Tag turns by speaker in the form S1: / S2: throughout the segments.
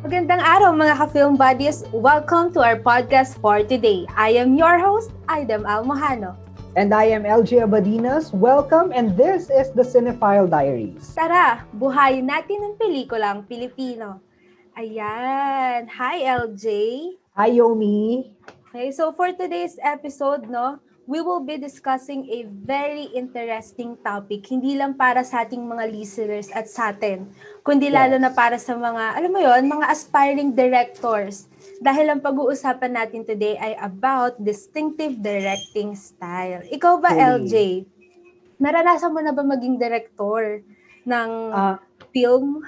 S1: Magandang araw mga ka-film buddies. Welcome to our podcast for today. I am your host, Aidem Almohano.
S2: And I am LG Abadinas. Welcome and this is the Cinephile Diaries.
S1: Tara, buhayin natin ang pelikulang Pilipino. Ayan. Hi, LJ.
S2: Hi, Yomi.
S1: Okay, so for today's episode, no, we will be discussing a very interesting topic. Hindi lang para sa ating mga listeners at sa atin, kundi yes. lalo na para sa mga, alam mo yon mga aspiring directors. Dahil ang pag-uusapan natin today ay about distinctive directing style. Ikaw ba, hey. LJ? Naranasan mo na ba maging director ng uh, film?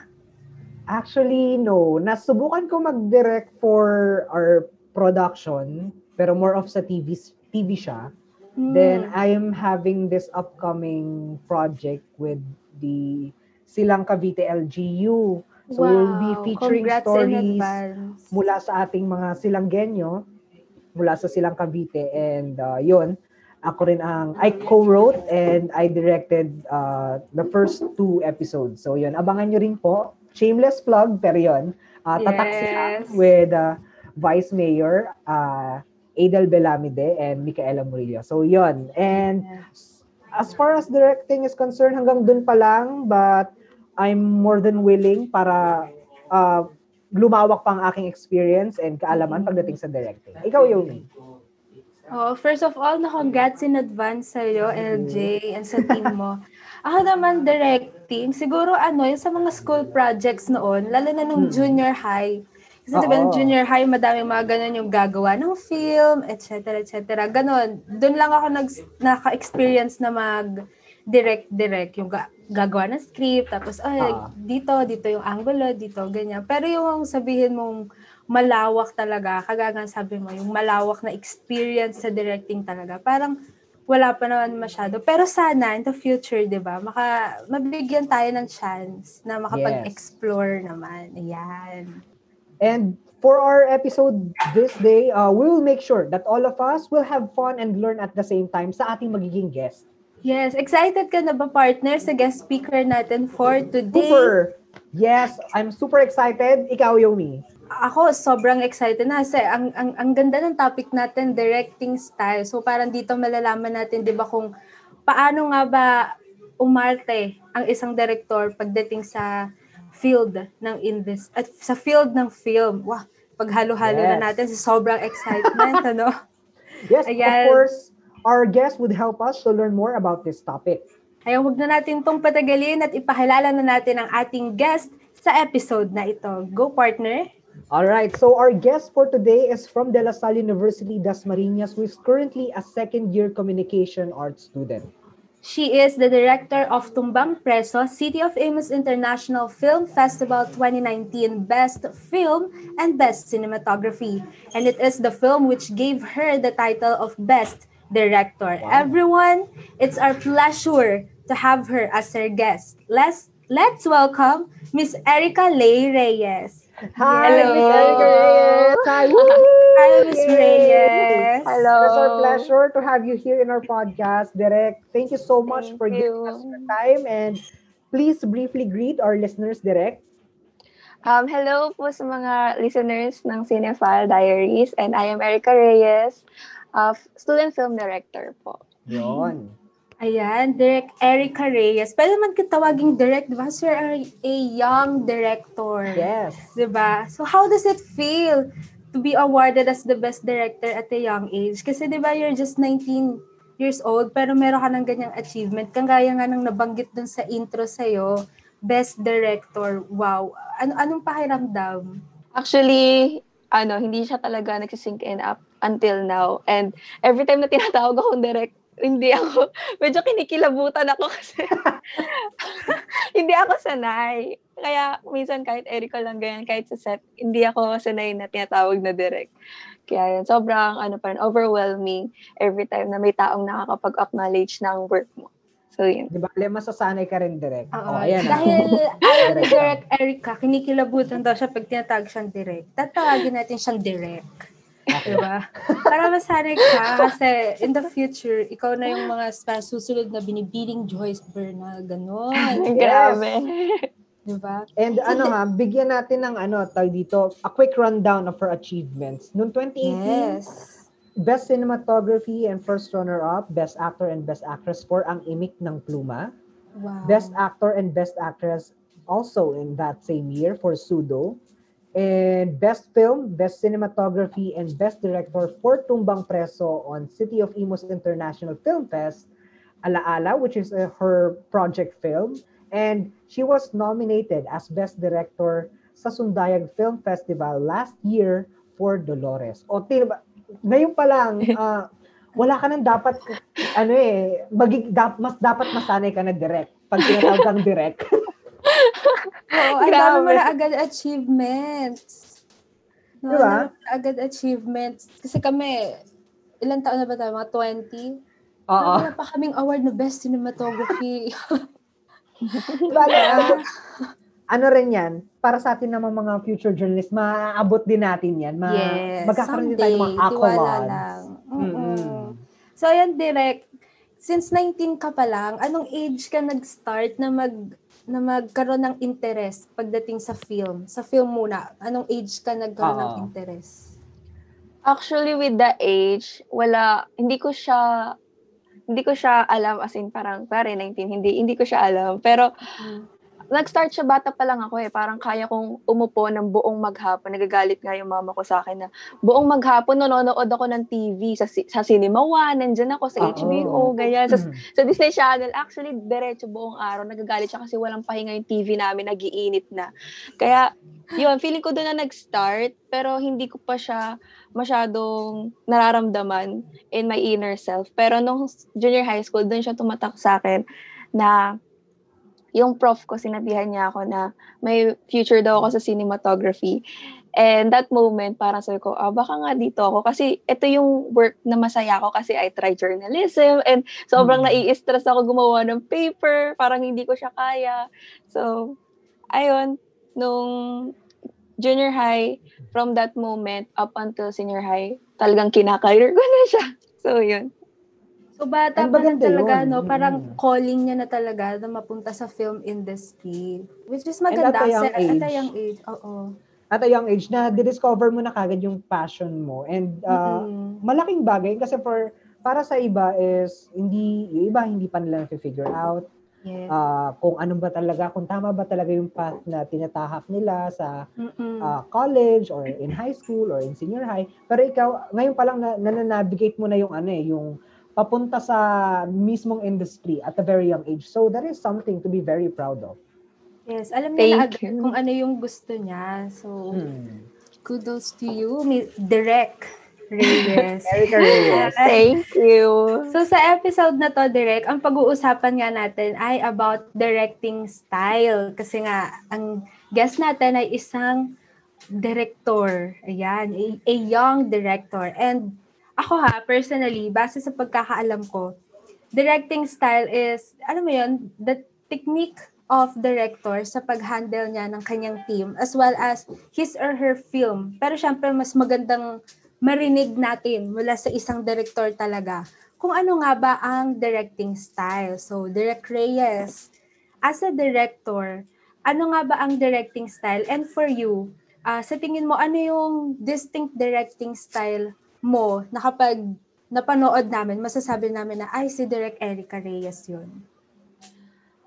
S2: Actually, no. Nasubukan ko mag-direct for our production, pero more of sa TV, TV siya. Mm. Then I'm having this upcoming project with the Silang Cavite LGU. So wow. we'll be featuring Congrats stories mula sa ating mga Silanggenyo, mula sa Silang Cavite. And uh, yun, ako rin ang, I co-wrote and I directed uh, the first two episodes. So yun, abangan nyo rin po. Shameless plug, pero yun. Uh, tatak yes. with uh, Vice Mayor, uh, Adel Belamide and Micaela Murillo. So, yon And as far as directing is concerned, hanggang dun pa lang, but I'm more than willing para uh, lumawak pang aking experience and kaalaman pagdating sa directing. Ikaw, Yomi.
S1: Oh, first of all, na congrats in advance sa iyo, LJ, and sa team mo. Ako naman directing, siguro ano, yung sa mga school projects noon, lalo na nung hmm. junior high, kasi diba, junior high, madami mga ganun yung gagawa ng film, etc. etc. Ganon. Doon lang ako nag, naka-experience na mag direct-direct yung ga- gagawa ng script, tapos, ay, uh, dito, dito yung angulo, dito, ganyan. Pero yung sabihin mong malawak talaga, kagagan sabi mo, yung malawak na experience sa directing talaga, parang wala pa naman masyado. Pero sana, in the future, di ba, maka, mabigyan tayo ng chance na makapag-explore yes. naman. Ayan.
S2: And for our episode this day, uh, we will make sure that all of us will have fun and learn at the same time sa ating magiging guest.
S1: Yes, excited ka na ba partner sa guest speaker natin for today?
S2: Super! Yes, I'm super excited. Ikaw, Yomi.
S1: Ako, sobrang excited na kasi ang, ang, ang ganda ng topic natin, directing style. So parang dito malalaman natin, di ba, kung paano nga ba umarte ang isang director pagdating sa field ng invest at sa field ng film. Wow, paghalo-halo yes. na natin sa sobrang excitement, ano?
S2: Yes, Ayan. of course, our guest would help us to learn more about this topic.
S1: Kaya huwag na natin itong patagalin at ipakilala na natin ang ating guest sa episode na ito. Go, partner!
S2: All right, so our guest for today is from De La Salle University, Dasmariñas, who is currently a second-year communication arts student.
S1: She is the director of Tumbang Preso City of Amos International Film Festival 2019 Best Film and Best Cinematography. And it is the film which gave her the title of Best Director. Wow. Everyone, it's our pleasure to have her as our guest. Let's let's welcome Miss Erica Lay Reyes.
S2: Hi, Hello. Miss Reyes. Hi.
S1: Hi, Miss Reyes.
S2: Hello. It's our pleasure to have you here in our podcast, Direct. Thank you so much Thank for you. giving us your time and please briefly greet our listeners, Direct.
S3: Um, hello po sa mga listeners ng Cinephile Diaries and I am Erica Reyes, uh, student film director po.
S2: Yon.
S1: Ayan, Direct Erica Reyes. Pwede man kitawaging direct, di ba? Sir, a young director.
S2: Yes.
S1: Di ba? So, how does it feel to be awarded as the best director at a young age? Kasi di ba, you're just 19 years old, pero meron ka ng ganyang achievement. Kagaya nga nang nabanggit dun sa intro sa'yo, best director. Wow. Ano, anong pakiramdam?
S3: Actually, ano, hindi siya talaga nagsisink in up until now. And every time na tinatawag akong direct, hindi ako, medyo kinikilabutan ako kasi hindi ako sanay. Kaya minsan kahit Erica lang ganyan, kahit sa set, hindi ako sanay na tinatawag na direct. Kaya yun, sobrang ano pa rin, overwhelming every time na may taong nakakapag-acknowledge ng work mo. So, yun.
S2: Di ba? Alam, masasanay ka rin direct.
S1: Oo. Oh, ayan, ah. Dahil alam ni Direct Erica, kinikilabutan daw siya pag tinatawag siyang direct. Tatawagin natin siyang direct. Diba? Para masanay ka kasi in the future, ikaw na yung mga susunod na binibiling Joyce Bernal, gano'n.
S3: Grabe.
S1: Diba?
S2: And ano ha, bigyan natin ng ano, tawag dito, a quick rundown of her achievements. Noong 2018,
S1: Yes.
S2: Best Cinematography and first runner-up, Best Actor and Best Actress for Ang Imik ng Pluma.
S1: Wow.
S2: Best Actor and Best Actress also in that same year for Sudo. And Best Film, Best Cinematography, and Best Director for Tumbang Preso on City of Imus International Film Fest, Alaala, which is uh, her project film. And she was nominated as Best Director sa Sundayag Film Festival last year for Dolores. O, tino ba? Ngayon pa lang, ah, wala ka nang dapat, ano eh, magig, dap, mas dapat masanay ka na direct. Pag tinatawag kang direct.
S1: Oo, ang dami mo na agad achievements. No,
S2: Diba?
S1: ang dami mo na agad achievements. Kasi kami, ilang taon na ba tayo? Mga 20?
S2: Oo.
S1: Wala pa kaming award na best cinematography.
S2: Bale, ah, ano rin yan, para sa atin naman mga future journalists, maaabot din natin yan. Ma-
S1: yes.
S2: magkakaroon din tayo mga accolades.
S1: So, ayan, direct. Since 19 ka pa lang, anong age ka nag-start na mag na magkaroon ng interest pagdating sa film? Sa film muna, anong age ka nagkaroon ng
S2: Oo.
S1: interest?
S3: Actually, with the age, wala, hindi ko siya, hindi ko siya alam, as in parang, pare, 19, hindi, hindi ko siya alam. Pero, nag-start siya, bata pa lang ako eh. Parang kaya kong umupo ng buong maghapon. Nagagalit nga yung mama ko sa akin na buong maghapon nanonood ako ng TV sa, sa Cinema One, nandyan ako sa
S2: Oo.
S3: HBO, ganyan. Sa,
S2: Mm.
S3: sa Disney Channel. Actually, diretso buong araw. Nagagalit siya kasi walang pahinga yung TV namin, nagiinit na. Kaya, yun, feeling ko doon na nag-start, pero hindi ko pa siya masyadong nararamdaman in my inner self. Pero nung junior high school, doon siya tumatak sa akin na yung prof ko, sinabihan niya ako na may future daw ako sa cinematography. And that moment, parang sabi ko, ah, baka nga dito ako. Kasi ito yung work na masaya ako kasi I tried journalism and sobrang
S2: Mm.
S3: nai-stress ako gumawa ng paper. Parang hindi ko siya kaya. So, ayun, nung junior high, from that moment up until senior high, talagang kinakarir ko na siya. So, yun.
S1: So, bata pa lang talaga,
S2: yun.
S1: no? Parang
S2: Mm.
S1: calling niya na talaga na mapunta sa film industry. Which is
S2: at
S1: maganda.
S2: a young
S1: kasi at a
S2: age.
S1: young age. Oo.
S2: At a young age, na discover mo na kagad yung passion mo. And uh,
S1: Mm-mm.
S2: malaking bagay kasi for para sa iba is hindi yung iba hindi pa nila figure out
S1: Yes.
S2: uh, kung ano ba talaga kung tama ba talaga yung path na tinatahak nila sa
S1: Mm-mm.
S2: uh, college or in high school or in senior high pero ikaw ngayon pa lang na, na-navigate mo na yung ano eh yung papunta sa mismong industry at a very young age so that is something to be very proud of
S1: yes. Alam niya na agad kung ano yung gusto niya. So,
S2: hmm.
S1: kudos to you, Direk Reyes.
S2: Erica Reyes
S3: Thank you.
S1: So sa episode na to, Direk, ang pag-uusapan nga natin ay about directing style. Kasi nga, ang guest natin ay isang director. Ayan, a, a young director. And ako ha, personally, base sa pagkakaalam ko, directing style is, alam mo yun, the technique of director sa pag-handle niya ng kanyang team as well as his or her film. Pero syempre, mas magandang marinig natin mula sa isang director talaga kung ano nga ba ang directing style. So, Direk Reyes, as a director, ano nga ba ang directing style? And for you, ah, sa tingin mo, ano yung distinct directing style mo na kapag napanood namin, masasabi namin na, ay, si Direk Erica Reyes yun.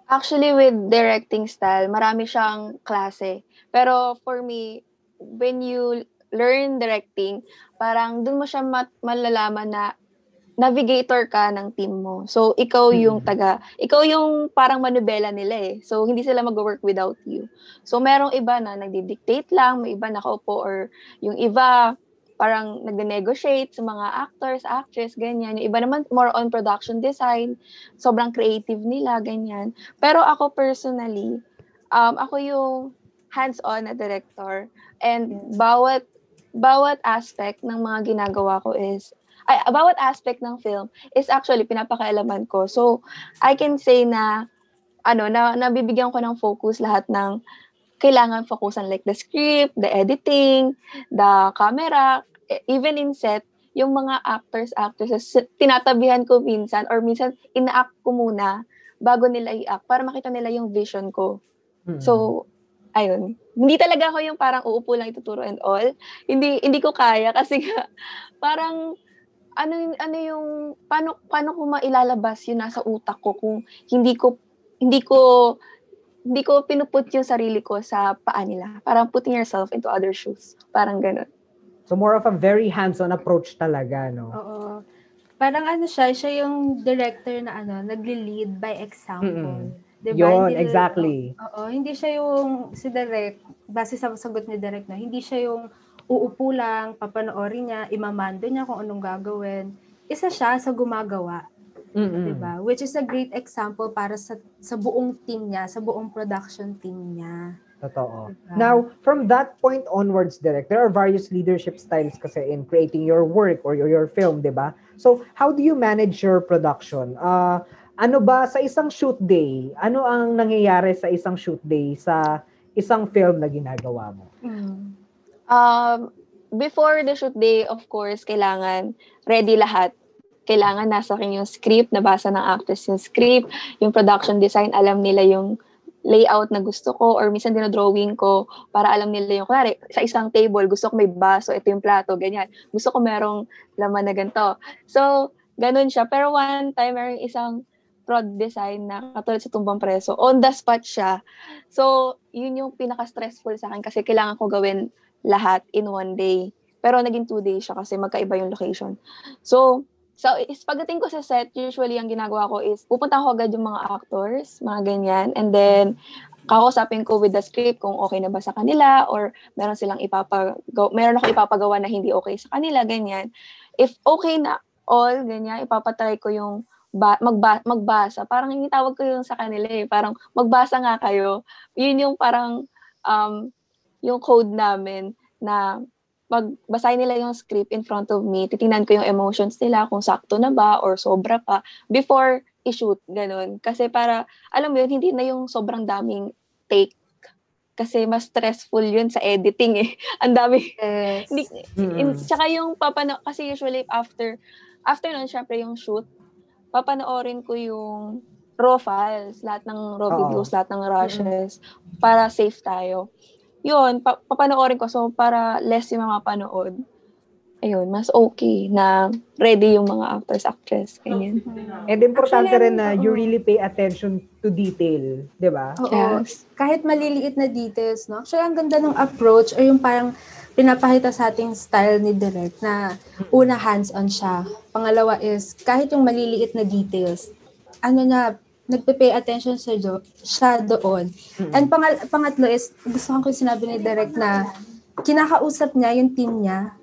S3: Actually, with directing style, marami siyang klase. Pero for me, when you learn directing, parang dun mo siya mat- malalaman na navigator ka ng team mo. So, ikaw yung
S2: Mm.
S3: taga, ikaw yung parang manubela nila eh. So, hindi sila mag-work without you. So, merong iba na nagdi-dictate lang, may iba nakaupo or yung iba parang nag-negotiate sa mga actors, actress, ganyan. Yung iba naman more on production design, sobrang creative nila, ganyan. Pero ako personally, um, ako yung hands-on na director and bawat bawat aspect ng mga ginagawa ko is ay, bawat aspect ng film is actually pinapakailaman ko. So, I can say na ano, na nabibigyan ko ng focus lahat ng kailangan focusan like the script, the editing, the camera, e- even in set, yung mga actors, actresses, tinatabihan ko minsan or minsan ina-act ko muna bago nila i-act para makita nila yung vision ko
S2: Mm.
S3: So, ayun. Hindi talaga ako yung parang uupo lang ituturo and all. Hindi hindi ko kaya kasi nga, parang ano ano yung paano paano ko mailalabas yung nasa utak ko kung hindi ko hindi ko hindi ko pinuput yung sarili ko sa paa nila. Parang putting yourself into other shoes. Parang ganun.
S2: So more of a very hands-on approach talaga, no?
S1: Oo. Parang ano siya, siya yung director na ano, nagli-lead by example. Diba?
S2: Yun,
S1: Hindi-
S2: exactly.
S1: Oo, hindi siya yung si Direk, base sa sagot ni Direk na, hindi siya yung uupo lang, papanoorin niya, imamando niya kung anong gagawin. Isa siya sa gumagawa,
S2: Mm-mm.
S1: 'di ba? Which is a great example para sa sa buong team niya, sa buong production team niya.
S2: Totoo.
S1: Diba?
S2: Now, from that point onwards, Direct, there are various leadership styles kasi in creating your work or your, your film, di ba? So, how do you manage your production? Uh, ano ba sa isang shoot day? Ano ang nangyayari sa isang shoot day sa isang film na ginagawa mo?
S1: Mm.
S3: Um, before the shoot day, of course, kailangan ready lahat. Kailangan nasa akin yung script, nabasa ng actors yung script, yung production design, alam nila yung layout na gusto ko or minsan dinodrawing ko para alam nila yung, kunwari, sa isang table, gusto ko may baso, ito yung plato, ganyan. Gusto ko merong laman na ganito. So, ganun siya. Pero one time, merong isang prod design na katulad sa tumbang preso. On the spot siya. So, yun yung pinaka-stressful sa akin kasi kailangan ko gawin lahat in one day. Pero naging two days siya kasi magkaiba yung location. So, so is pagdating ko sa set, usually ang ginagawa ko is pupunta ko agad yung mga actors, mga ganyan, and then kakausapin ko with the script kung okay na ba sa kanila or meron silang ipapagawa, meron ako ipapagawa na hindi okay sa kanila, ganyan. If okay na all, ganyan, ipapatry ko yung ba, magba, magbasa. Parang hindi tawag ko yung sa kanila eh. Parang magbasa nga kayo. Yun yung parang um, yung code namin na pag basahin nila yung script in front of me, titingnan ko yung emotions nila, kung sakto na ba or sobra pa, before i-shoot, ganun. Kasi para, alam mo yun, hindi na yung sobrang daming take. Kasi mas stressful yun sa editing eh. Ang dami.
S1: Yes.
S3: Hindi, in, tsaka yung papano, kasi usually after, after nun, syempre yung shoot, papanoorin ko yung raw files, lahat ng raw
S2: Oo.
S3: videos, lahat ng rushes, para safe tayo. Yun, pa- papanoorin ko. So, para less yung mga panood. Ayun, mas okay na ready yung mga actors, actress, ganyan.
S2: And importante
S1: Actually,
S2: rin na you really pay attention to detail, di ba?
S1: Oo.
S3: Yes.
S1: Kahit maliliit na details, no? Actually, ang ganda ng approach or yung parang pinapakita sa ating style ni Direk na una hands-on siya. Pangalawa is kahit yung maliliit na details, ano na, nagpe-pay attention sa do, siya doon. And pangal, pangatlo is, gusto ko yung sinabi ni Direk na kinakausap niya yung team niya.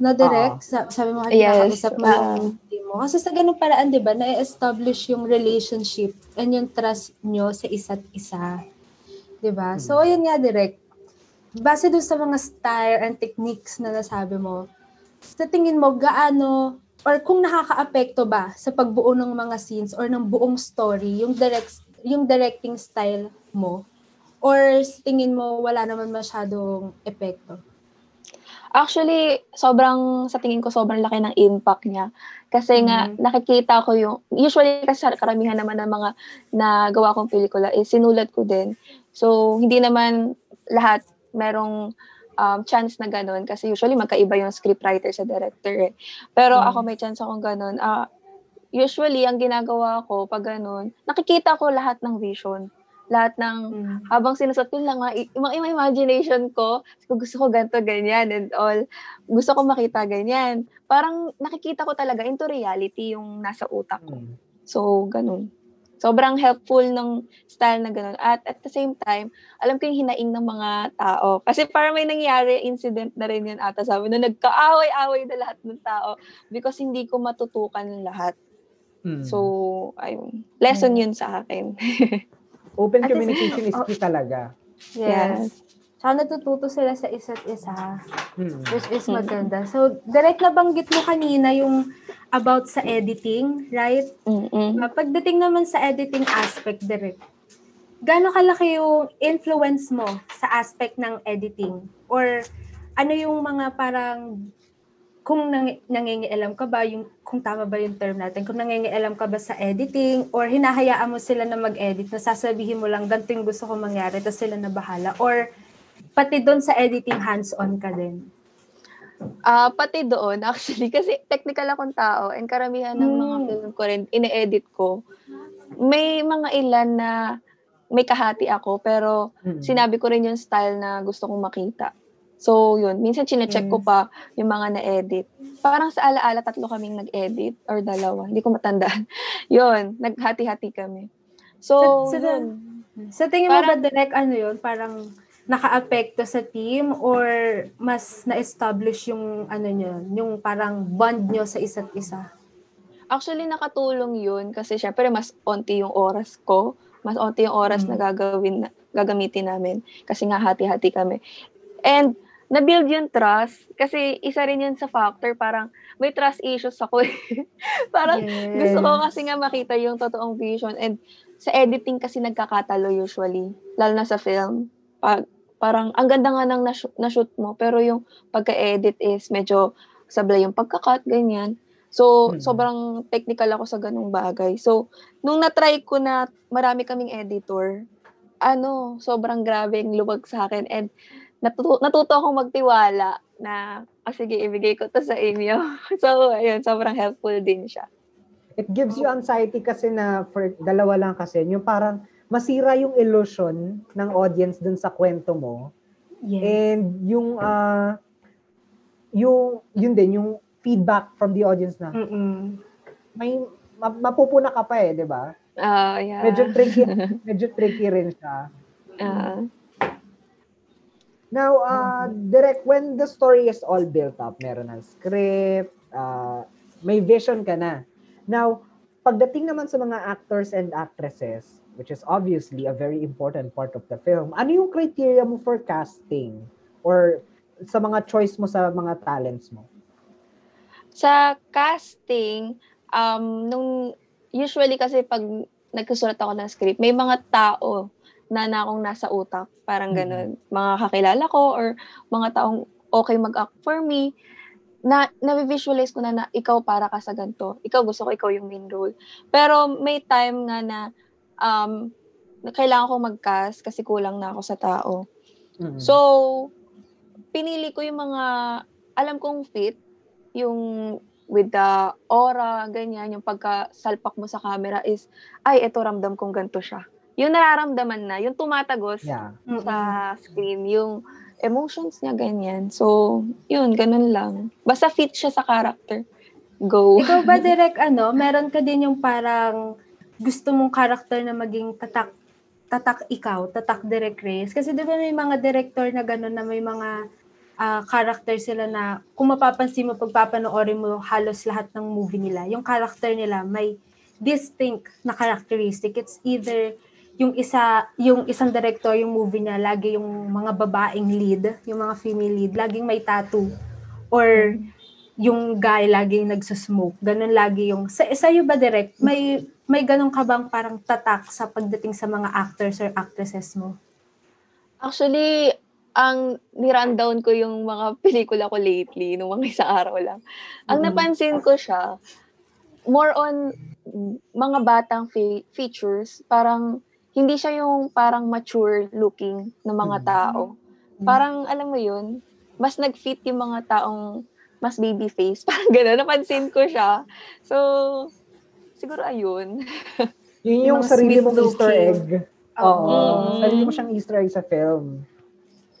S1: No, Direk? Sa, sabi mo,
S3: Yes,
S1: kinakausap mo
S3: ah.
S1: yung team mo. Kasi sa ganung paraan, di ba, na-establish yung relationship and yung trust nyo sa isa't isa. Di ba? So, yun nga, Direk. Base doon sa mga style and techniques na nasabi mo, sa tingin mo, gaano, or kung nakaka-apekto ba sa pagbuo ng mga scenes or ng buong story, yung direct yung directing style mo? Or tingin mo, wala naman masyadong epekto?
S3: Actually, sobrang, sa tingin ko, sobrang laki ng impact niya. Kasi nga,
S1: Mhm.
S3: nakikita ko yung, usually kasi karamihan naman ng mga nagawa kong pelikula is sinulat ko din. So, hindi naman lahat merong um, chance na ganun. Kasi usually, magkaiba yung scriptwriter sa director eh. Pero
S1: Mhm.
S3: ako may chance akong ganun. Ah, usually, ang ginagawa ko pag ganun, nakikita ko lahat ng vision. Lahat ng habang sinusot ko lang, mga, mga, imagination ko, gusto ko ganito, ganyan, and all. Gusto ko makita ganyan. Parang nakikita ko talaga into reality yung nasa utak ko.
S2: Mm.
S3: So, ganun. Sobrang helpful ng style na ganun. At at the same time, alam ko yung hinaing ng mga tao. Kasi parang may nangyari incident na rin yun ata sa amin na nagkaaway-away na lahat ng tao because hindi ko matutukan lahat.
S2: Mm.
S3: So, ayun. Lesson yun sa akin.
S2: Open communication is
S1: oh.
S2: key talaga.
S1: Yes. Tsaka natututo sila sa isa't isa.
S2: Mm.
S1: Which is
S3: Mm.
S1: maganda. So, direct na banggit mo kanina yung about sa editing, right?
S3: Mm-mm.
S1: Uh, Pagdating naman sa editing aspect, direct, gaano kalaki yung influence mo sa aspect ng editing? Or ano yung mga parang kung nang, nangingialam ka ba, yung, kung tama ba yung term natin, kung nangingialam ka ba sa editing, or hinahayaan mo sila na mag-edit, na sasabihin mo lang, ganito yung gusto ko mangyari, tapos sila na bahala, or pati doon sa editing, hands-on ka din?
S3: Ah, pati doon, actually, kasi technical akong tao, and karamihan ng mga
S1: Hmm.
S3: film ko rin, ine-edit ko. May mga ilan na may kahati ako, pero
S2: Mm.
S3: sinabi ko rin yung style na gusto kong makita. So, yun. Minsan, chinecheck ko
S1: Yes.
S3: pa yung mga na-edit. Parang sa alaala, tatlo kaming nag-edit or dalawa. Hindi ko matandaan. yun. Naghati-hati kami. So,
S1: Sa- sa-
S3: yun.
S1: Sa tingin mo ba,
S3: Parang-
S1: direct, ano yun, parang naka-apekto sa team or mas na-establish yung ano nyo, yung parang bond nyo sa isa't isa?
S3: Actually, nakatulong yun kasi syempre mas onti yung oras ko. Mas onti yung oras
S1: Mm.
S3: na gagawin, gagamitin namin. Kasi nga hati-hati kami. And na-build yung trust kasi isa rin yun sa factor parang may trust issues ako eh. parang gusto ko kasi nga makita yung totoong vision and sa editing kasi nagkakatalo usually lalo na sa film pag parang ang ganda nga ng na-shoot, na-shoot mo pero yung pagka-edit is medyo sablay yung pagka-cut ganyan. So
S2: Mhm.
S3: sobrang technical ako sa ganung bagay. So nung na-try ko na marami kaming editor ano sobrang grabe yung luwag sa akin. And natuto, natuto akong magtiwala na ah, sige ibigay ko to sa inyo. So ayun sobrang helpful din siya.
S2: It gives you anxiety kasi na for dalawa lang kasi. Yung parang masira yung illusion ng audience dun sa kwento mo
S1: Yes.
S2: and yung ah yung yun din yung feedback from the audience na
S1: Mm-mm.
S2: may ma- mapupuna ka pa eh, 'di ba?
S3: Ah, yeah.
S2: Medyo tricky, medyo tricky rin siya.
S3: Ah.
S2: Now, uh, direct when the story is all built up, meron ng script, uh, may vision ka na. Now, pagdating naman sa mga actors and actresses, which is obviously a very important part of the film, ano yung criteria mo for casting? Or sa mga choice mo sa mga talents mo?
S3: Sa casting, um, nung usually kasi pag nagsusulat ako ng script, may mga tao na na akong nasa utak, parang
S2: Mhm.
S3: ganun. Mga kakilala ko or mga taong okay mag-act for me, na na-visualize ko na na ikaw para ka sa ganito. Ikaw gusto ko ikaw yung main role. Pero may time nga na um, na kailangan ko mag-cast kasi kulang na ako sa tao.
S2: Mhm.
S3: So, pinili ko yung mga alam kong fit, yung with the aura, ganyan, yung pagkasalpak mo sa camera is, ay, eto ramdam kong ganito siya. Yung nararamdaman na, yung tumatagos
S2: yeah.
S3: sa screen, yung emotions niya, ganyan. So, yun, ganun lang. Basta fit siya sa character. Go.
S1: Ikaw ba, direct, ano, meron ka din yung parang gusto mong karakter na maging tatak tatak ikaw, tatak direct race? Kasi di ba may mga director na gano'n na may mga ah, character sila na kung mapapansin mo, pagpapanoorin mo halos lahat ng movie nila, yung character nila may distinct na characteristic. It's either yung isa yung isang director yung movie niya lagi yung mga babaeng lead, yung mga female lead, laging may tattoo or yung guy laging nagsusmoke. Ganun lagi yung sa sa'yo ba direct may may ganun ka bang parang tatak sa pagdating sa mga actors or actresses mo?
S3: Actually, ang ni-rundown ko yung mga pelikula ko lately, nung mga isang araw lang. Ang
S1: Mhm.
S3: napansin ko siya, more on mga batang fe- features, parang hindi siya yung parang mature looking na mga
S2: Mhm.
S3: tao.
S1: Mhm.
S3: Parang, alam mo yun, mas nag-fit yung mga taong mas baby face. Parang gano'n, napansin ko siya. So, siguro ayun.
S2: Yun
S1: Yung
S2: yung sarili mong Easter egg. Oo.
S3: Mm.
S2: Sarili mo siyang Easter egg sa film.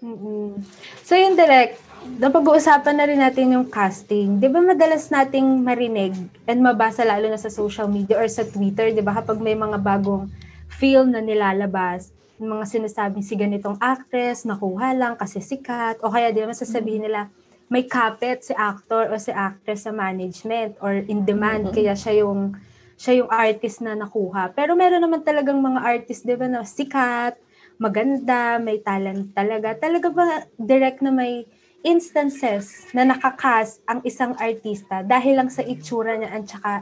S1: mm So yung direct, napag-uusapan na rin natin yung casting. Di ba madalas nating marinig and mabasa lalo na sa social media or sa Twitter, di ba kapag may mga bagong film na nilalabas, yung mga sinasabing si ganitong actress, nakuha lang kasi sikat, o kaya di ba sasabihin nila, may kapit si actor o si actress sa management or in demand,
S3: Mhm.
S1: kaya siya yung siya yung artist na nakuha. Pero meron naman talagang mga artist, di ba, na sikat, maganda, may talent talaga. Talaga ba direct na may instances na nakakast ang isang artista dahil lang sa itsura niya at saka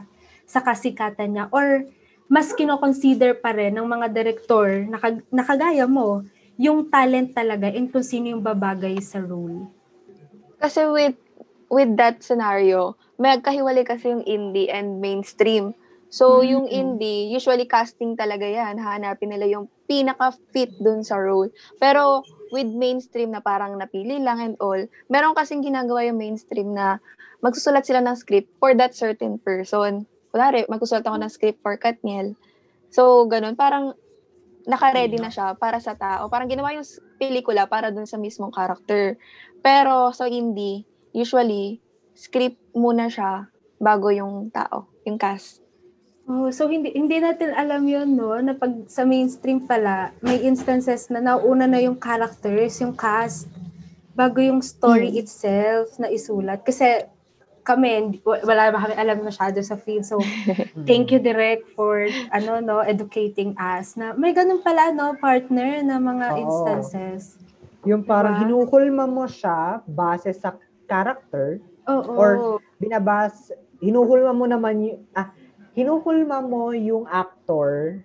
S1: sa kasikatan niya or mas kino-consider pa rin ng mga direktor na kag- na kagaya mo yung talent talaga and kung sino yung babagay sa role.
S3: Kasi with with that scenario, magkahiwalay kasi yung indie and mainstream. So,
S1: Mm.
S3: yung indie, usually casting talaga yan. Hanapin nila yung pinaka-fit dun sa role. Pero, with mainstream na parang napili lang and all, meron kasing ginagawa yung mainstream na magsusulat sila ng script for that certain person. Kunwari, magsusulat ako ng script for Katniel. So, ganun. Parang, naka-ready na siya para sa tao. Parang ginawa yung pelikula para dun sa mismong character. Pero, sa indie, usually, script muna siya bago yung tao, yung cast.
S1: Oh, so hindi hindi natin alam 'yon no na pag sa mainstream pala may instances na nauna na yung characters, yung cast bago yung story
S3: Hmm.
S1: itself na isulat kasi kami wala ba kami alam masyado sa field. So thank you direct for ano no educating us na may ganun pala no partner na mga
S2: Oo.
S1: instances.
S2: Yung parang
S1: Diba?
S2: hinuhulma mo siya base sa character,
S1: Oo.
S2: Or- binabas, hinuhulma mo naman yung, ah, hinuhulma mo yung actor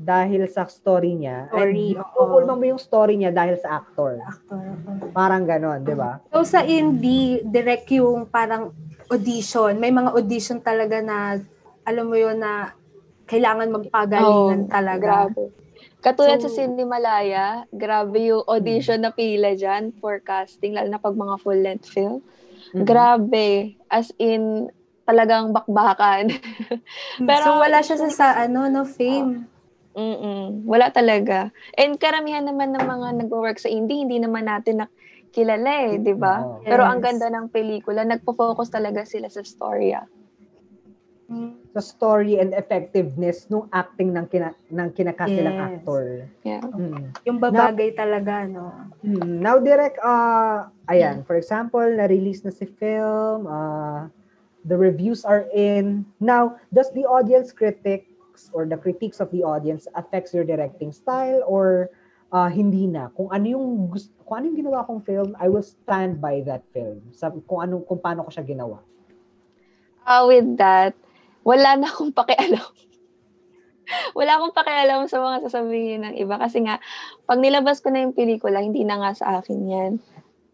S2: dahil sa story niya.
S1: Story,
S2: and hinuhulma mo yung story niya dahil sa actor.
S1: actor.
S2: Parang ganon, di ba?
S1: So sa indie, direct yung parang audition. May mga audition talaga na, alam mo yun na kailangan magpagalingan
S3: Oo,
S1: talaga.
S3: Grabe. Katulad
S1: So-
S3: sa Cindy Malaya, grabe yung audition na pila dyan for casting, lalo na pag mga full-length film.
S2: Mhm.
S3: Grabe. As in, talagang bakbakan. Pero-
S1: so wala siya sa, sa ano, no, fame.
S3: Mm-mm. Wala talaga. And karamihan naman ng mga nag-work sa indie, hindi naman natin nakilala eh, di ba?
S2: Oo.
S3: Pero ang
S1: Yes.
S3: ganda ng pelikula, nagpo-focus talaga sila sa storya.
S1: Mm.
S2: Sa story and effectiveness nung acting ng, kina, ng kinakasilang
S1: Yes.
S2: actor.
S3: Yeah.
S2: Mm.
S1: Yung babagay talaga, no.
S2: Mm, Now, direct, uh, ayan, for example, na-release na si film, uh, the reviews are in. Now, does the audience critics or the critiques of the audience affects your directing style or uh, hindi na? Kung ano yung gusto, kung ano yung ginawa kong film, I will stand by that film. Sa, kung ano kung paano ko siya ginawa.
S3: Ah, with that, wala na akong pakialam. wala akong pakialam sa mga sasabihin ng iba. Kasi nga, pag nilabas ko na yung pelikula, hindi na nga sa akin yan.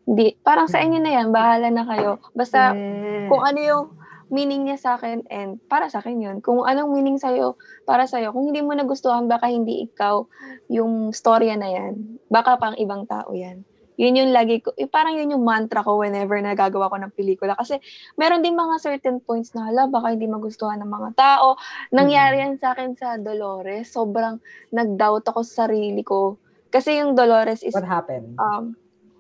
S3: Hindi, parang sa inyo na yan, bahala na kayo. Basta,
S1: Yes.
S3: kung ano yung meaning niya sa akin and para sa akin yun. Kung anong meaning sa'yo, para sa'yo. Kung hindi mo nagustuhan, baka hindi ikaw yung storya na yan. Baka pang ibang tao yan. Yun yung lagi ko, eh, parang yun yung mantra ko whenever nagagawa ko ng pelikula. Kasi meron din mga certain points na, hala, baka hindi magustuhan ng mga tao. Nangyari yan sa akin sa Dolores. Sobrang nag-doubt ako sa sarili ko. Kasi yung Dolores is
S2: What happened?
S3: Um,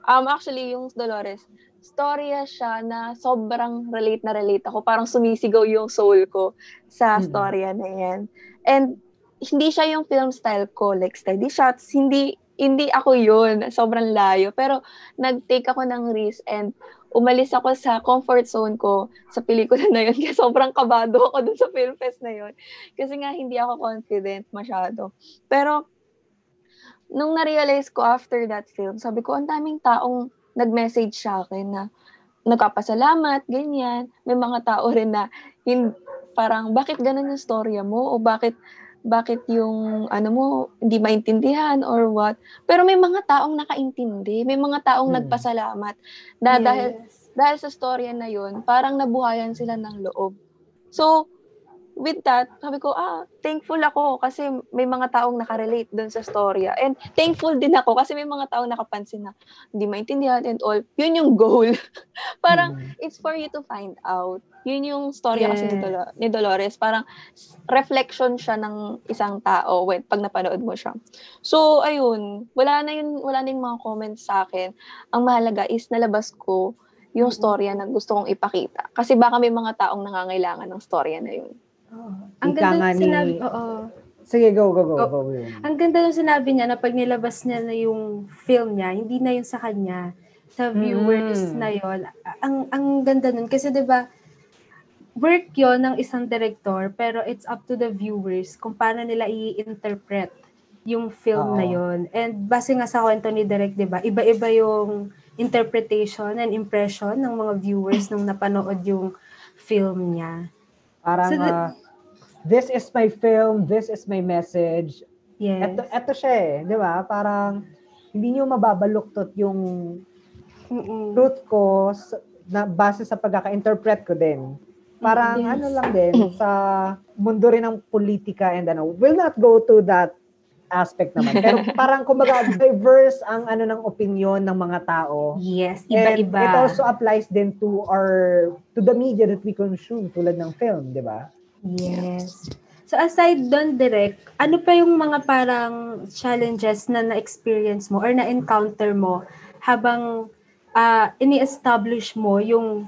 S3: um, actually, yung Dolores, storya siya na sobrang relate na relate ako. Parang sumisigaw yung soul ko sa storya na yan. And hindi siya yung film style ko, like steady shots. Hindi, hindi ako yun. Sobrang layo. Pero nag-take ako ng risk and umalis ako sa comfort zone ko sa pelikula na yun. Kaya sobrang kabado ako dun sa film fest na yun. Kasi nga hindi ako confident masyado. Pero nung na-realize ko after that film, sabi ko, ang daming taong nag-message sa akin na nagpapasalamat, ganyan. May mga tao rin na hin, parang, bakit ganun yung storya mo? O bakit, bakit yung, ano mo, hindi maintindihan or what? Pero may mga taong nakaintindi. May mga taong
S2: Hmm.
S3: nagpasalamat na
S1: Yes.
S3: dahil, dahil sa storya na yun, parang nabuhayan sila ng loob. So, with that, sabi ko, ah, thankful ako kasi may mga taong nakarelate dun sa storya. And thankful din ako kasi may mga taong nakapansin na hindi maintindihan and all. Yun yung goal. Parang,
S2: Mm.
S3: it's for you to find out. Yun yung storya kasi ni,
S1: Yes.
S3: Dolo- ni Dolores. Parang reflection siya ng isang tao when, pag napanood mo siya. So, ayun. Wala na yun, wala na yung mga comments sa akin. Ang mahalaga is nalabas ko yung storya na gusto kong ipakita. Kasi baka may mga taong nangangailangan ng storya na yun.
S1: Oo. Ang
S2: Ika
S1: ganda
S2: nga
S1: ng
S2: ni-
S1: sinabi, oo.
S2: Sige, go, go, go.
S1: Go.
S2: go.
S1: Ang ganda ng sinabi niya na pag nilabas niya na yung film niya, hindi na yun sa kanya, sa viewers
S2: Mm.
S1: na yon. Ang ang ganda nun kasi 'di ba work yon ng isang director pero it's up to the viewers kung paano nila i-interpret yung film na
S2: Oo.
S1: yon. And base nga sa kwento ni Direk, 'di ba? Iba-iba yung interpretation and impression ng mga viewers nung napanood yung film niya.
S2: Parang,
S1: So
S2: ah, this is my film, this is my message.
S1: Yes.
S2: Eto, eto siya eh, di ba? Parang, hindi nyo mababaluktot yung
S1: Mm-mm.
S2: truth ko, na base sa pagkaka-interpret ko din. Parang
S1: Yes.
S2: ano lang din sa mundo rin ng politika and ano, will not go to that aspect naman. Pero parang kumbaga diverse ang ano ng opinion ng mga tao.
S1: Yes,
S2: And
S1: iba-iba.
S2: it also applies din to our to the media that we consume tulad ng film, 'di ba?
S1: Yes. So aside doon, direct, ano pa yung mga parang challenges na na-experience mo or na-encounter mo habang ah, ini-establish mo yung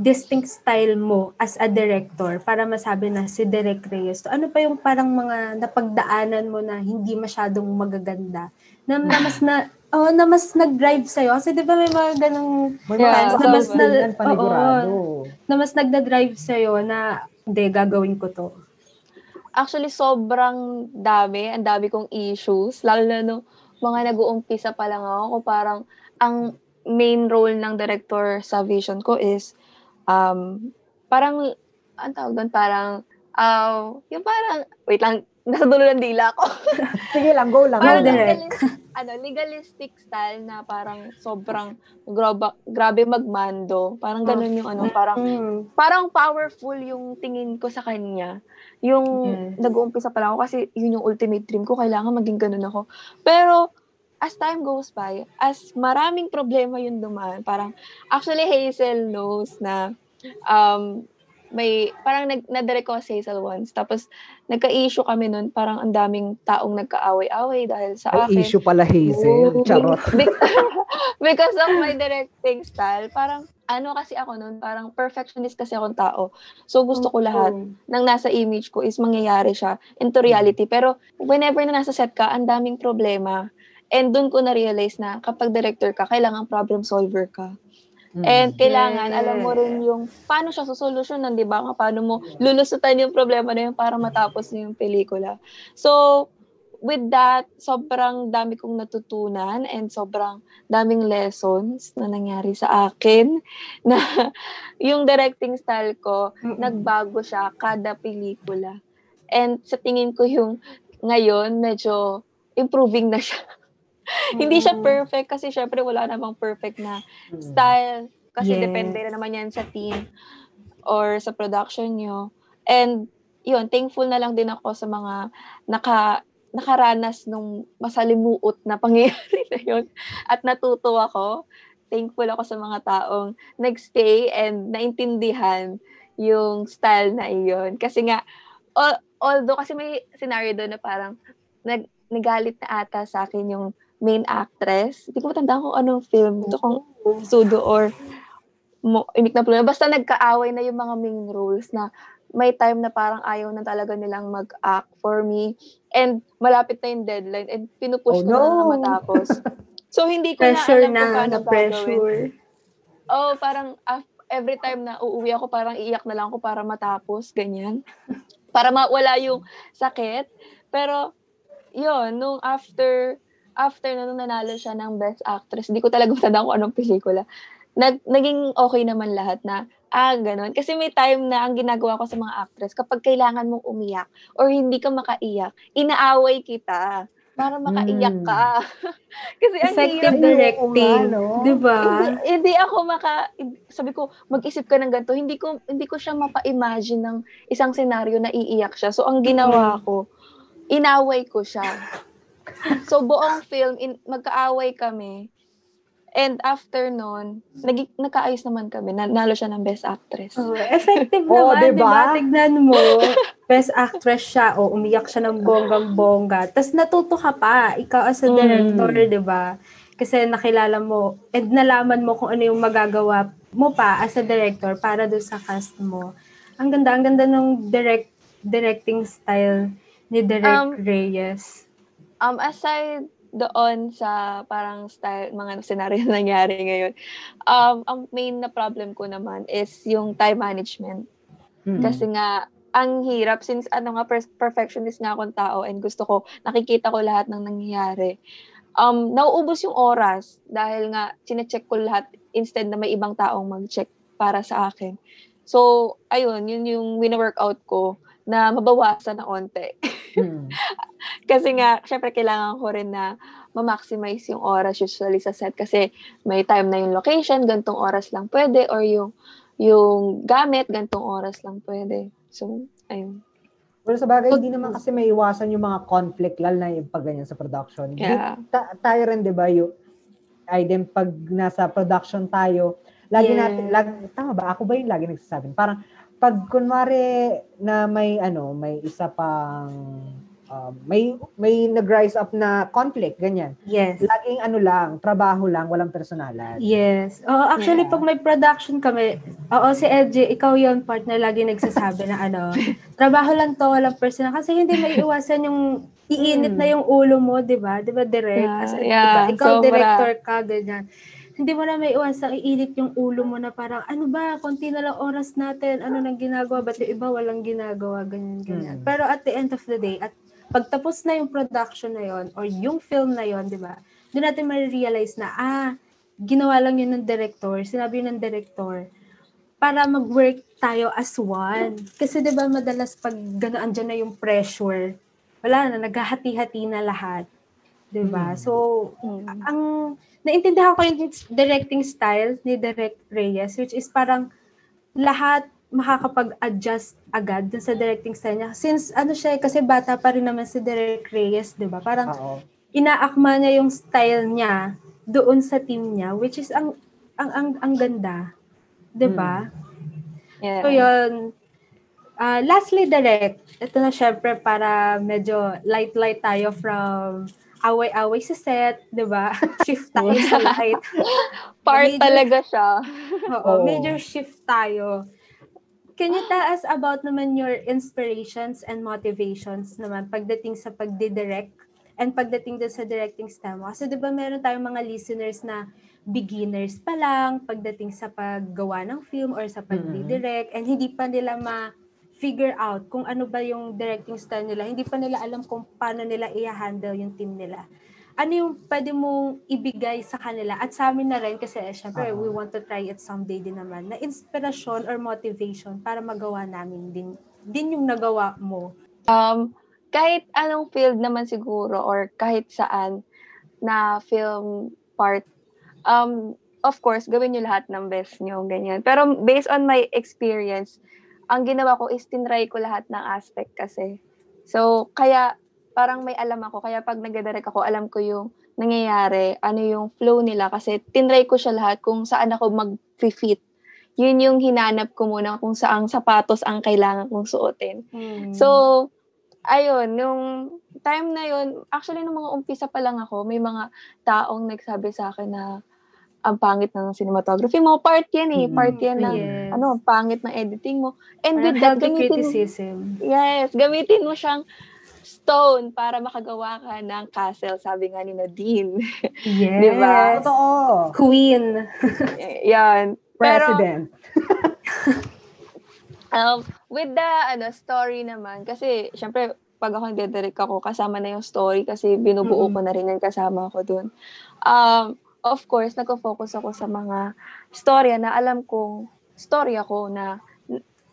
S1: distinct style mo as a director para masabi na si Direk Reyes. So, ano pa yung parang mga napagdaanan mo na hindi masyadong magaganda? Na, na mas na oh, na mas nag-drive sa'yo. Kasi di ba may mga ganong
S3: Yeah,
S2: mga
S1: na mas na,
S2: panigurado.
S1: na mas nagda-drive sa'yo na hindi, gagawin ko to.
S3: Actually, sobrang dami. Ang dami kong issues. Lalo na nung mga nag-uumpisa pa lang ako. Parang ang main role ng director sa vision ko is um, parang, ang tawag doon, parang, uh, yung parang, wait lang, nasa dulo ng dila ko.
S2: Sige lang, go lang.
S1: Parang
S2: go
S1: direct.
S3: Ano, legalistic style na parang sobrang grabe, grabe magmando. Parang ganun yung ano, parang
S1: Mm.
S3: parang powerful yung tingin ko sa kanya. Yung
S1: Yes.
S3: nag-uumpisa pa lang ako kasi yun yung ultimate dream ko, kailangan maging ganun ako. Pero as time goes by, as maraming problema yung dumaan, parang actually Hazel knows na um, may, parang nag, nadirect ko si Hazel once. Tapos, nagka-issue kami nun. Parang ang daming taong nagkaaway-away dahil sa
S2: May
S3: akin.
S2: issue pala Hazel.
S1: Oh.
S2: Charot.
S3: Be- because of my directing style, parang ano kasi ako nun, parang perfectionist kasi akong tao. So gusto ko lahat ng nasa image ko is mangyayari siya into reality. Pero whenever na nasa set ka, ang daming problema. And doon ko na-realize na kapag director ka, kailangan problem solver ka.
S2: Mm.
S3: And kailangan,
S1: Yes.
S3: alam mo rin yung paano siya susolusyonan, di ba? Paano mo lulusutan yung problema na yun para matapos na yung pelikula. So, with that, sobrang dami kong natutunan and sobrang daming lessons na nangyari sa akin na yung directing style ko,
S1: Mm-mm.
S3: nagbago siya kada pelikula. And sa tingin ko yung ngayon, medyo improving na siya. Hindi siya
S1: Mm.
S3: perfect kasi syempre wala namang perfect na
S2: Mm.
S3: style kasi
S1: Yes.
S3: depende na naman yan sa team or sa production nyo. And yun, thankful na lang din ako sa mga naka nakaranas nung masalimuot na pangyayari na yun. At natuto ako. Thankful ako sa mga taong nagstay and naintindihan yung style na iyon. Kasi nga, al- although kasi may scenario doon na parang nag, nagalit na ata sa akin yung main actress. Hindi ko matandaan kung anong film. Ito kung Sudo or mo, imik na problema. Basta nagkaaway na yung mga main roles na may time na parang ayaw na talaga nilang mag-act for me. And malapit na yung deadline and pinupush
S2: Oh,
S3: ko na lang na
S2: no.
S3: matapos. So, hindi ko
S1: Pressure
S3: na alam
S1: na, pressure.
S3: Oh, parang every time na uuwi ako, parang iiyak na lang ako para matapos, ganyan. Para mawala yung sakit. Pero, yun, nung after, after na nung nanalo siya ng Best Actress, hindi ko talaga matandaan kung anong pelikula. Nag, naging okay naman lahat na, ah, ganun. Kasi may time na ang ginagawa ko sa mga actress, kapag kailangan mong umiyak or hindi ka makaiyak, inaaway kita para makaiyak
S2: Mm.
S3: ka. Kasi ang
S1: Effective
S3: hirap
S1: directing.
S2: No?
S1: Di ba?
S3: hindi, hindi ako maka sabi ko mag-isip ka ng ganito hindi ko hindi ko siya mapa-imagine ng isang senaryo na iiyak siya so ang ginawa ko inaway ko siya so buong film in, magkaaway kami and after nun nag, nagkaayos naman kami nanalo siya ng best actress
S1: Oh, effective
S2: Oh,
S1: naman, di
S2: diba?
S1: ba? Tignan mo, best actress siya, o umiyak siya ng bonggang-bongga. Tapos natuto ka pa, ikaw as a
S2: Mm.
S1: director, di ba? Kasi nakilala mo, and nalaman mo kung ano yung magagawa mo pa as a director para doon sa cast mo. Ang ganda, ang ganda ng direct directing style ni Direk
S3: Um,
S1: Reyes.
S3: Um aside doon sa parang style mga scenario na nangyari ngayon um ang main na problem ko naman is yung time management
S2: Mm.
S3: Kasi nga, ang hirap since ano nga, per- perfectionist nga akong tao and gusto ko, nakikita ko lahat ng nangyayari. Um, nauubos yung oras dahil nga, chinecheck ko lahat instead na may ibang taong mag-check para sa akin. So, ayun, yun yung wina-workout ko na mabawasan na onte.
S2: Mm.
S3: Kasi nga, syempre kailangan ko rin na ma-maximize yung oras usually sa set kasi may time na yung location, gantong oras lang pwede or yung yung gamit, gantong oras lang pwede. So, ayun.
S2: Well, sa bagay, hindi naman kasi may iwasan yung mga conflict, lalo na yung pag ganyan sa production.
S3: Yeah.
S2: Ta- tayo rin, di ba, yung, ay din pag nasa production tayo, lagi
S3: Yes.
S2: natin, lagi, tama ba? Ako ba yung lagi nagsasabi? Parang, pag kunwari na may, ano, may isa pang, um, may, may nag-rise up na conflict, ganyan.
S1: Yes.
S2: Laging ano lang, trabaho lang, walang personalan.
S1: Yes. Oo, actually,
S3: Yeah.
S1: pag may production kami, oo, si LJ, ikaw yon partner, lagi nagsasabi na ano, trabaho lang to, walang personal. Kasi hindi may iwasan yung iinit na yung ulo mo, di ba? Di ba, direct?
S3: Yeah,
S1: As,
S3: yeah,
S1: diba, ikaw,
S3: sobra.
S1: director ka, ganyan. Hindi mo na may iwasang iinit yung ulo mo na parang, ano ba, konti na lang oras natin, ano nang ginagawa, ba't yung iba walang ginagawa, ganyan, ganyan.
S2: Mm.
S1: Pero at the end of the day, at pagtapos na yung production na yon or yung film na yon, di ba? Doon natin ma-realize na, ah, ginawa lang yun ng director, sinabi yun ng director, para mag-work tayo as one. Kasi 'di ba madalas pag gano'n andyan na yung pressure, wala na naghahati-hati na lahat. 'Di ba?
S2: Mm.
S1: So
S3: Mm.
S1: ang naintindihan ko yung directing style ni Direct Reyes which is parang lahat makakapag-adjust agad dun sa directing style niya. Since ano siya, eh, kasi bata pa rin naman si Direct Reyes, 'di ba? Parang
S2: Oo.
S1: inaakma niya yung style niya doon sa team niya which is ang ang ang, ang ganda. 'Di ba?
S3: Yeah.
S1: So yun. Ah, lastly, direct. Ito na syempre para medyo light-light tayo from away-away sa set, 'di ba? Shift tayo sa light.
S3: Part
S1: Medyo-
S3: talaga siya.
S1: Oo,
S2: Oo.
S1: major shift tayo. Can you tell us about naman your inspirations and motivations naman pagdating sa pagdidirect and pagdating din sa directing style mo? Kasi di ba meron tayong mga listeners na beginners pa lang pagdating sa paggawa ng film or sa pagdidirect and hindi pa nila ma-figure out kung ano ba yung directing style nila. Hindi pa nila alam kung paano nila i-handle yung team nila ano yung pwede mong ibigay sa kanila at sa amin na rin kasi eh, syempre
S2: Oo.
S1: we want to try it someday din naman na inspirasyon or motivation para magawa namin din din yung nagawa mo.
S3: Um, kahit anong field naman siguro or kahit saan na film part, um, of course, gawin nyo lahat ng best nyo, ganyan. Pero based on my experience, ang ginawa ko is tinry ko lahat ng aspect kasi. So, kaya parang may alam ako. Kaya pag nagdadirect ako, alam ko yung nangyayari, ano yung flow nila. Kasi tinry ko siya lahat kung saan ako mag-fit. Yun yung hinanap ko muna kung saang sapatos ang kailangan kong suotin. So, ayun, nung time na yun, actually, nung mga umpisa pa lang ako, may mga taong nagsabi sa akin na ang pangit ng cinematography mo. Part yan eh. Part yan ng,
S1: Yes.
S3: ano, ang pangit ng editing mo. And
S1: Parang
S3: with that, gamitin,
S1: criticism.
S3: yes, gamitin mo siyang stone para makagawa ka ng castle, sabi nga ni Nadine.
S1: Yes.
S3: Di ba?
S2: Totoo.
S1: Queen.
S3: yan. Pero,
S2: President.
S3: Um, with the ano story naman, kasi syempre pag ako nagdidirect ako, kasama na yung story kasi binubuo
S1: Mm-mm.
S3: ko na rin yan kasama ako dun. Um, of course, nagko-focus ako sa mga storya na alam kong story ako na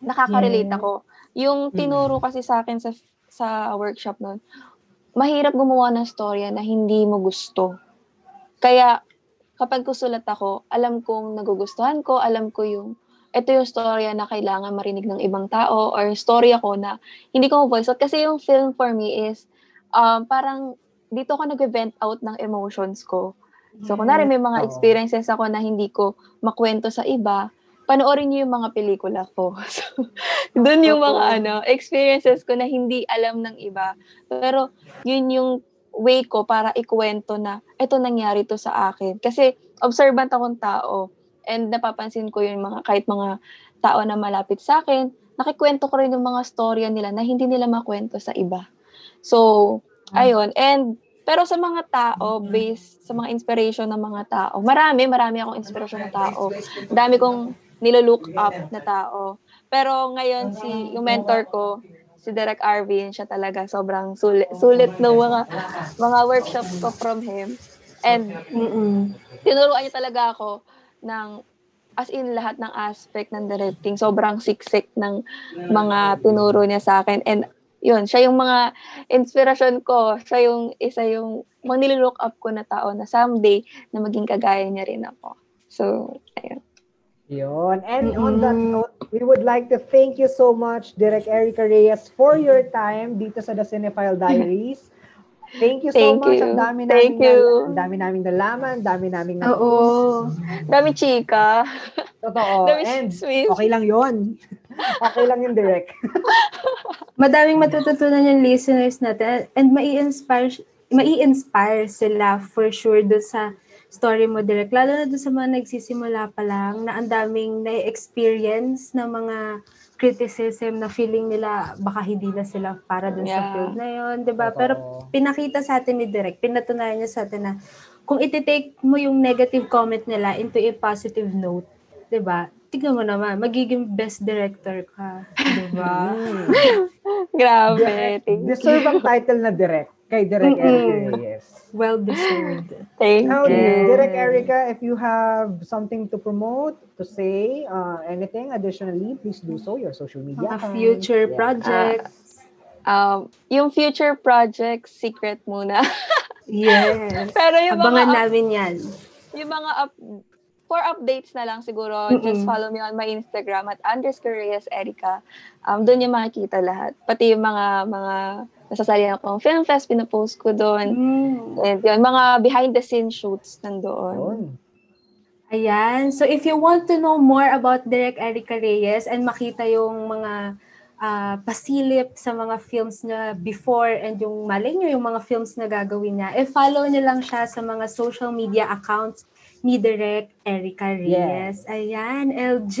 S3: nakaka-relate
S1: Yeah.
S3: ako. Yung tinuro kasi sa akin sa sa workshop nun, mahirap gumawa ng storya na hindi mo gusto. Kaya kapag kusulat ako, alam kong nagugustuhan ko, alam ko yung ito yung storya na kailangan marinig ng ibang tao or story ako na hindi ko voice out. Kasi yung film for me is um, parang dito ako nag-vent out ng emotions ko. So, kunwari may mga
S2: Oo.
S3: experiences ako na hindi ko makwento sa iba, panoorin niyo yung mga pelikula ko. So, doon yung mga ano, experiences ko na hindi alam ng iba. Pero, yun yung way ko para ikwento na ito nangyari to sa akin. Kasi, observant akong tao. And napapansin ko yung mga, kahit mga tao na malapit sa akin, nakikwento ko rin yung mga storya nila na hindi nila makwento sa iba. So, ayun. And, pero sa mga tao, based sa mga inspiration ng mga tao, marami, marami akong inspirasyon na tao. Dami kong nilolook up na tao. Pero ngayon, si, yung mentor ko, si Derek Arvin, siya talaga sobrang sulit, sulit ng mga, mga workshops ko from him. And
S1: Mm-mm.
S3: tinuruan niya talaga ako ng as in lahat ng aspect ng directing. Sobrang siksik ng mga tinuro niya sa akin. And yun, siya yung mga inspiration ko. Siya yung isa yung mukhang nililook up ko na tao na someday na maging kagaya niya rin ako. So, ayun.
S2: Yun. And mm-hmm. on that note, we would like to thank you so much, Direk Erica Reyes, for your time dito sa The Cinephile Diaries. Thank you so
S3: Thank
S2: much.
S3: You.
S2: Ang dami
S3: Thank
S2: namin
S3: you.
S2: ang dami naming nalaman, ang dami naming
S1: Oo.
S3: Dami chika.
S2: Totoo.
S3: Dami
S2: And
S3: sweet.
S2: okay lang 'yon. Okay lang yung direct.
S1: Madaming matututunan yung listeners natin and mai-inspire mai-inspire sila for sure doon sa story mo direct. Lalo na doon sa mga nagsisimula pa lang na ang daming na-experience na mga criticism na feeling nila baka hindi na sila para dun sa
S3: Yeah.
S1: field na yun, di ba? Pero pinakita sa atin ni Direk, pinatunayan niya sa atin na kung iti-take mo yung negative comment nila into a positive note, di ba? Tignan mo naman, magiging best director ka, di ba?
S3: Grabe. Thank you.
S2: Deserve ang title na direct kay Direk. Erica Reyes.
S1: well deserved.
S3: Thank
S2: Now,
S3: you.
S2: Direk Erica, if you have something to promote, to say, uh, anything additionally, please do so. Your social media
S1: Mga future
S2: Yeah.
S1: projects.
S3: Um, yung future project, secret muna.
S1: yes.
S3: Pero yung mga,
S1: Abangan
S3: up-
S1: namin yan.
S3: yung mga up, for updates na lang siguro,
S1: Mm-mm.
S3: just follow me on my Instagram at underscore Reyes Erica. Um, doon yung makikita lahat. Pati yung mga, mga nasasalihan akong film fest, pinapost ko doon.
S1: Mm.
S3: And yun, mga behind the scenes shoots nandoon.
S2: Yun.
S1: Ayan. So if you want to know more about Direk Erica Reyes and makita yung mga ah, pasilip sa mga films niya before and yung malay nyo yung mga films na gagawin niya, i-follow niyo lang siya sa mga social media accounts ni Direk Erica Reyes. Ayan, LJ.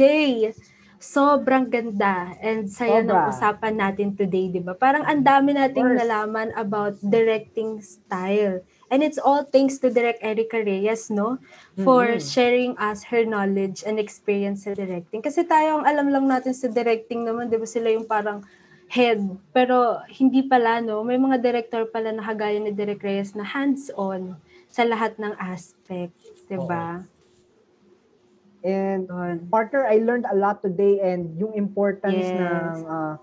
S1: Sobrang ganda and saya ng
S2: Sobra.
S1: usapan natin today, di ba? Parang ang dami nating nalaman about directing style. And it's all thanks to Direk Erica Reyes, no? For
S2: Mhm.
S1: sharing us her knowledge and experience sa directing. Kasi tayo, ang alam lang natin sa directing naman, di ba sila yung parang head. Pero hindi pala, no? May mga director pala na kagaya ni Direk Reyes na hands-on sa lahat ng aspect. Di ba?
S2: And
S1: Yun.
S2: partner, I learned a lot today and yung importance
S1: Yes.
S2: ng uh,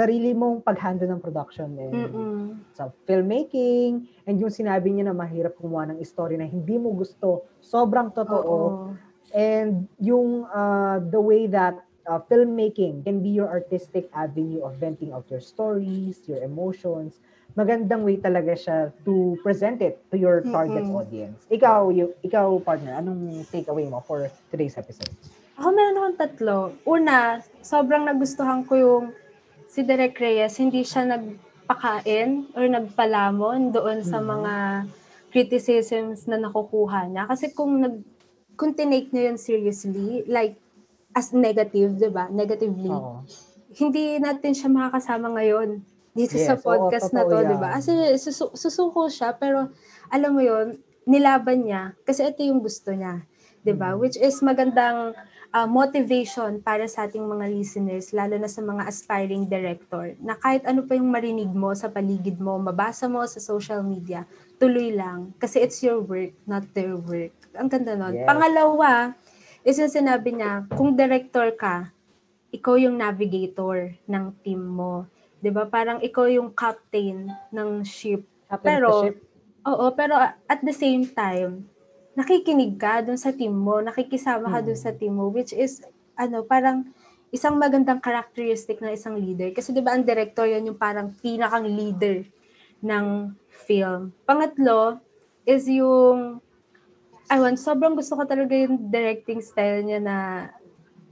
S2: sarili mong pag-handle ng production and
S1: Mm-mm.
S2: sa filmmaking and yung sinabi niya na mahirap gumawa ng story na hindi mo gusto. Sobrang totoo.
S1: Oo.
S2: And yung uh, the way that uh, filmmaking can be your artistic avenue of venting out your stories, your emotions. Magandang way talaga siya to present it to your target
S1: Mm-mm.
S2: audience. Ikaw, you, ikaw partner, anong takeaway mo for today's episode?
S1: Ako meron akong tatlo. Una, sobrang nagustuhan ko yung si Derek Reyes, hindi siya nagpakain or nagpalamon doon sa
S2: Mhm.
S1: mga criticisms na nakukuha niya. Kasi kung nag kung tinake niya yun seriously, like as negative, di ba? Negatively.
S2: Oo.
S1: Hindi natin siya makakasama ngayon dito sa
S2: Yes, oo,
S1: podcast na to, di ba? Kasi susu- susuko siya, pero alam mo yon nilaban niya kasi ito yung gusto niya. 'di ba?
S2: Mhm.
S1: Which is magandang ah, motivation para sa ating mga listeners, lalo na sa mga aspiring director, na kahit ano pa yung marinig mo sa paligid mo, mabasa mo sa social media, tuloy lang. Kasi it's your work, not their work. Ang ganda nun.
S2: Yes.
S1: Pangalawa, is yung sinabi niya, kung director ka, ikaw yung navigator ng team mo. 'Di ba Parang ikaw yung captain ng ship.
S2: Captain
S1: Pero,
S2: ship.
S1: Oo, pero at the same time, nakikinig ka dun sa team mo, nakikisama ka dun
S2: Mm.
S1: sa team mo, which is, ano, parang isang magandang characteristic ng isang leader. Kasi di ba ang director yan yung parang pinakang leader ng film. Pangatlo is yung, aywan, sobrang gusto ko talaga yung directing style niya na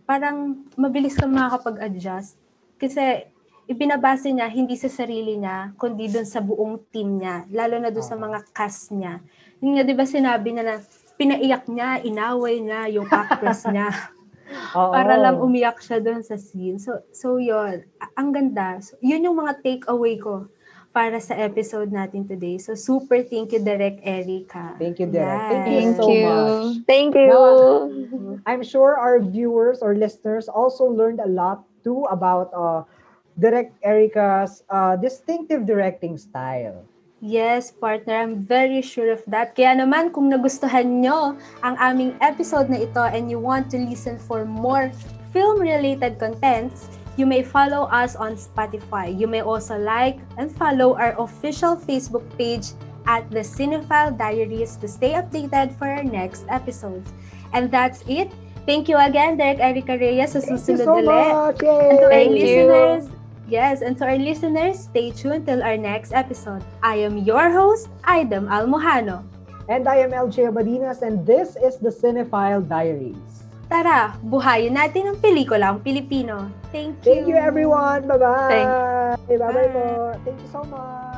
S1: parang mabilis kang makakapag-adjust. Kasi ibinabase niya hindi sa sarili niya, kundi dun sa buong team niya, lalo na dun sa mga cast niya. Yung nga, di ba sinabi niya na pinaiyak niya, inaway niya yung actress niya
S2: Oo.
S1: para lang umiyak siya dun sa scene. So, so yun, ang ganda. So, yun yung mga takeaway ko para sa episode natin today. So, super thank you, Direk Erica.
S2: Thank you, Derek. Thank you
S3: Thank
S2: so
S3: you.
S2: much.
S3: Thank you.
S2: Now, I'm sure our viewers or listeners also learned a lot too about uh, Direct Erica's uh, distinctive directing style.
S1: Yes, partner. I'm very sure of that. Kaya naman, kung nagustuhan nyo ang aming episode na ito and you want to listen for more film-related contents, you may follow us on Spotify. You may also like and follow our official Facebook page at the Cinephile Diaries to stay updated for our next episodes. And that's it. Thank you again, Derek Erica Reyes, sa
S2: Thank you
S1: susunod
S2: so
S1: ulit.
S2: much!
S1: And to
S2: Yay!
S1: our
S3: Thank you.
S1: listeners, yes, and to our listeners, stay tuned till our next episode. I am your host, Idem Almohano.
S2: And I am LJ Abadinas and this is the Cinephile Diaries.
S1: Tara, buhayin natin ang pelikulang Pilipino. Thank you.
S2: Thank you everyone! Bye-bye!
S3: Thank-
S2: Bye-bye
S1: Bye.
S2: po! Thank you so much!